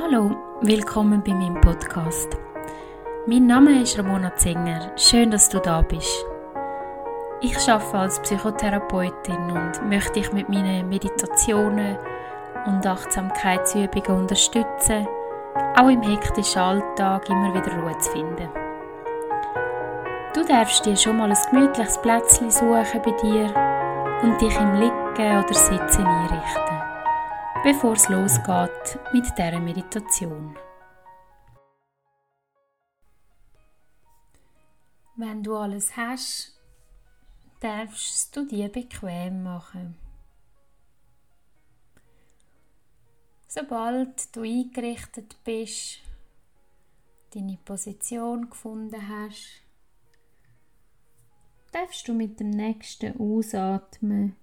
Hallo, willkommen bei meinem Podcast. Mein Name ist Ramona Zinger. Schön, dass du da bist. Ich arbeite als Psychotherapeutin und möchte dich mit meinen Meditationen und Achtsamkeitsübungen unterstützen, auch im hektischen Alltag immer wieder Ruhe zu finden. Du darfst dir schon mal ein gemütliches Plätzchen suchen bei dir und dich im Liegen oder Sitzen einrichten, bevor es losgeht mit dieser Meditation. Wenn du alles hast, darfst du dir bequem machen. Sobald du eingerichtet bist, deine Position gefunden hast, darfst du mit dem nächsten Ausatmen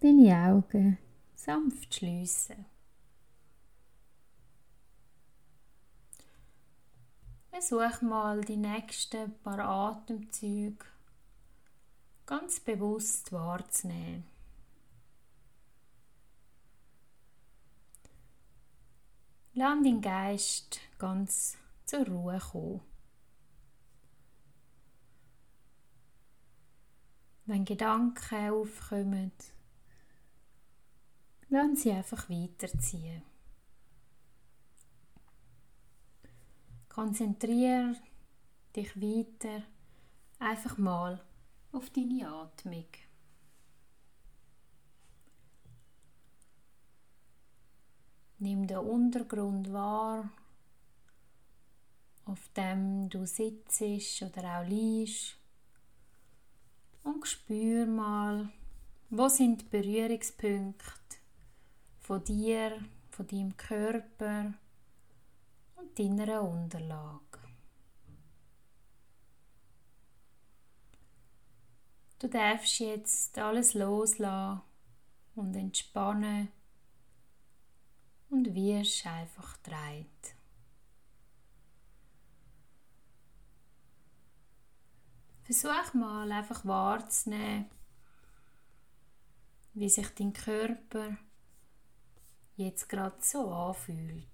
deine Augen sanft schließen. Versuch mal die nächsten paar Atemzüge ganz bewusst wahrzunehmen. Lass deinen Geist ganz zur Ruhe kommen. Wenn Gedanken aufkommen, lass sie einfach weiterziehen. Konzentriere dich weiter einfach mal auf deine Atmung. Nimm den Untergrund wahr, auf dem du sitzt oder auch liegst und spür mal, wo sind die Berührungspunkte von dir, von deinem Körper und deiner Unterlage. Du darfst jetzt alles loslassen und entspannen und wirst einfach dreit. Versuch mal einfach wahrzunehmen, wie sich dein Körper jetzt gerade so anfühlt.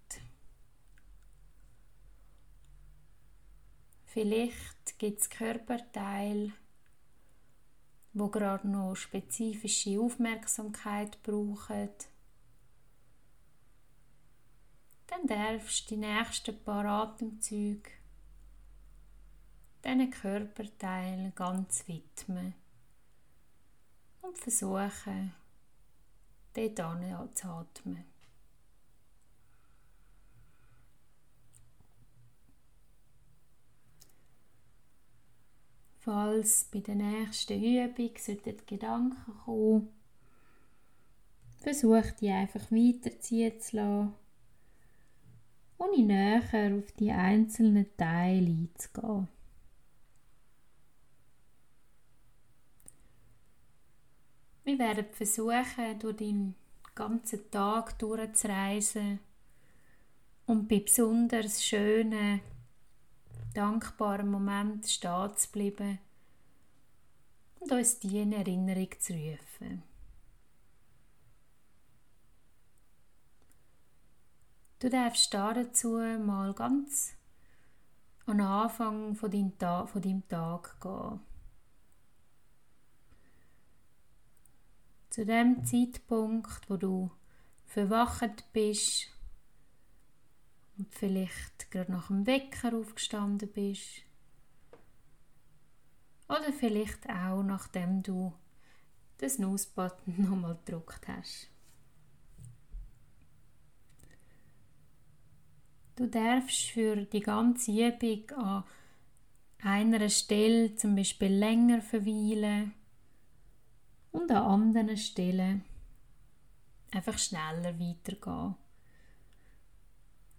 Vielleicht gibt es Körperteile, wo gerade noch spezifische Aufmerksamkeit brauchen. Dann darfst du die nächsten paar Atemzüge diesen Körperteil ganz widmen und versuchen, dort anzuatmen. Falls bei der nächsten Übung sollten Gedanken kommen, versuch die einfach weiterziehen zu lassen, ohne näher auf die einzelnen Teile einzugehen. Wir werden versuchen, durch den ganzen Tag durchzureisen und bei besonders schönen, dankbaren Momenten stehen zu bleiben und uns die in Erinnerung zu rufen. Du darfst dazu mal ganz an den Anfang von deinem Tag, von deinem Tag gehen. zu dem Zeitpunkt, wo du verwacht bist und vielleicht gerade nach dem Wecker aufgestanden bist oder vielleicht auch nachdem du den Snooze-Button nochmal gedrückt hast. Du darfst für die ganze Übung an einer Stelle zum Beispiel länger verweilen und an anderen Stellen einfach schneller weitergehen.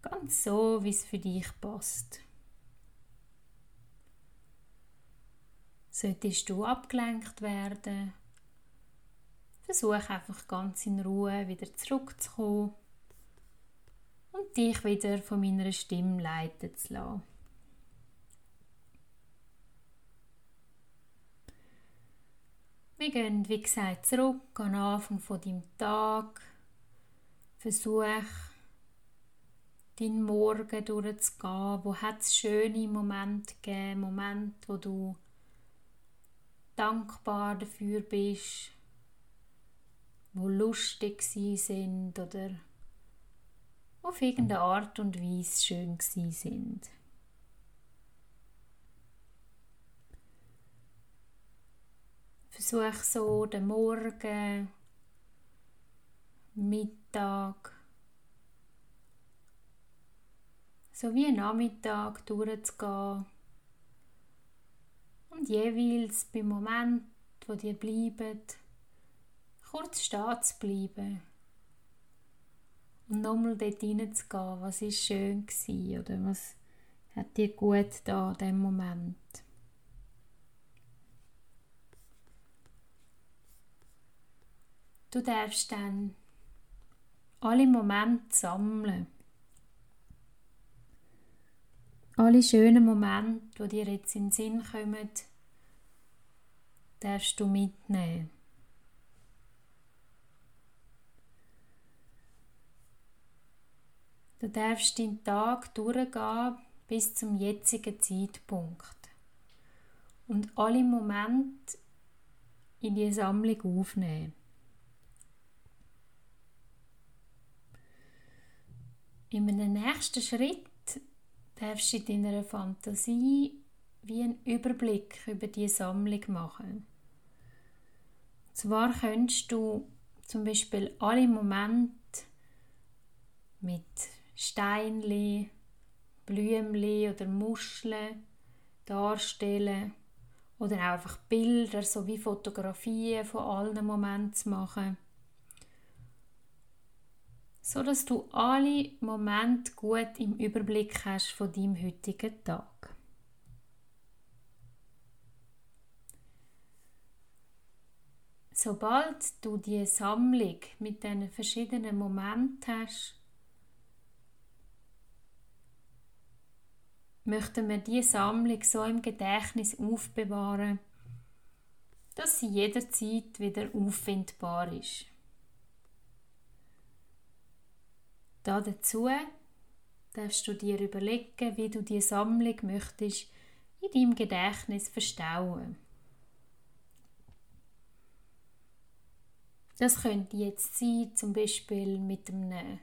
Ganz so, wie es für dich passt. Solltest du abgelenkt werden, versuch einfach ganz in Ruhe wieder zurückzukommen und dich wieder von meiner Stimme leiten zu lassen. Wir gehen, wie gesagt, zurück an Anfang von deinem Tag. Versuch, deinen Morgen durchzugehen. Wo hat es schöne Momente gegeben, Momente, wo du dankbar dafür bist, wo lustig sind oder auf irgendeine Art und Weise schön sind. Versuch so den Morgen, Mittag, so wie ein Nachmittag durchzugehen. Und jeweils beim Moment, wo dir bleibt, kurz stehen zu bleiben. Und nochmal dort hineinzugehen, was ist schön war oder was hat dir gut da in diesem Moment. Du darfst dann alle Momente sammeln alle schönen Momente, die dir jetzt in den Sinn kommen, darfst du mitnehmen. Du darfst deinen Tag durchgehen bis zum jetzigen Zeitpunkt und alle Momente in die Sammlung aufnehmen. In einem nächsten Schritt darfst du in deiner Fantasie wie einen Überblick über die Sammlung machen. Zwar könntest du zum Beispiel alle Momente mit Steinli, Blümli oder Muscheln darstellen oder einfach Bilder sowie Fotografien von allen Momenten machen so dass du alle Momente gut im Überblick hast von deinem heutigen Tag. Sobald du die Sammlung mit diesen verschiedenen Momenten hast, möchten wir diese Sammlung so im Gedächtnis aufbewahren, dass sie jederzeit wieder auffindbar ist. Da dazu darfst du dir überlegen, wie du die Sammlung möchtest in deinem Gedächtnis verstauen. Das könnte jetzt sein, zum Beispiel mit einem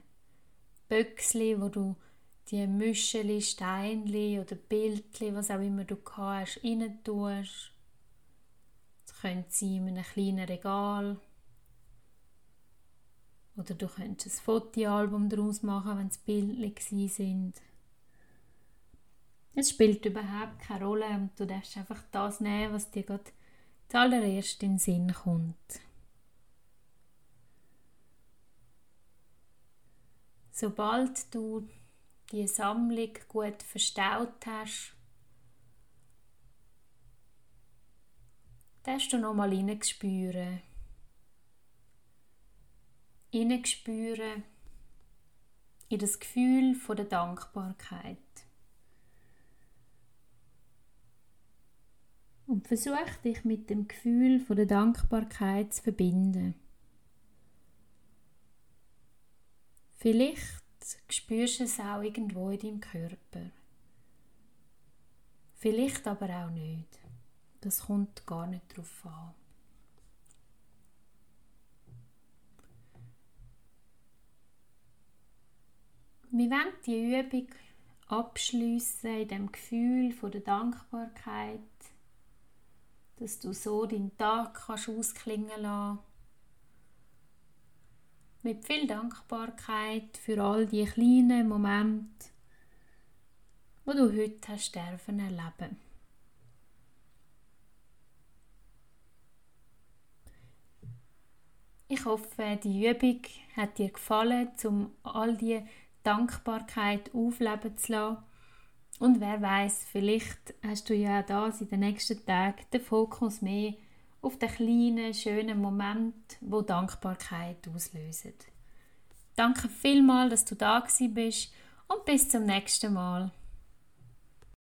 Böckli, wo du die Müscheli, Steinli oder Bildli, was auch immer du hast, rein tust. Das könnte sein in einem kleinen Regal oder du könntest ein Fotoalbum daraus machen, wenn es Bildchen sind. Es spielt überhaupt keine Rolle und du darfst einfach das nehmen, was dir gerade zuallererst in den Sinn kommt. Sobald du die Sammlung gut verstaut hast, darfst du nochmal hineinspüren hineinspüren in das Gefühl der Dankbarkeit. Und versuch dich mit dem Gefühl der Dankbarkeit zu verbinden. Vielleicht spürst du es auch irgendwo in deinem Körper. Vielleicht aber auch nicht. Das kommt gar nicht darauf an. Wir wollen die Übung abschließen in dem Gefühl von der Dankbarkeit, dass du so deinen Tag kannst ausklingen lassen. Mit viel Dankbarkeit für all die kleinen Momente, wo du heute hast sterben erleben. Ich hoffe, die Übung hat dir gefallen, um all die Dankbarkeit aufleben zu lassen. Und wer weiß, vielleicht hast du ja das in den nächsten Tagen den Fokus mehr auf den kleinen, schönen Moment, wo Dankbarkeit auslösen. Danke vielmals, dass du da bist und bis zum nächsten Mal.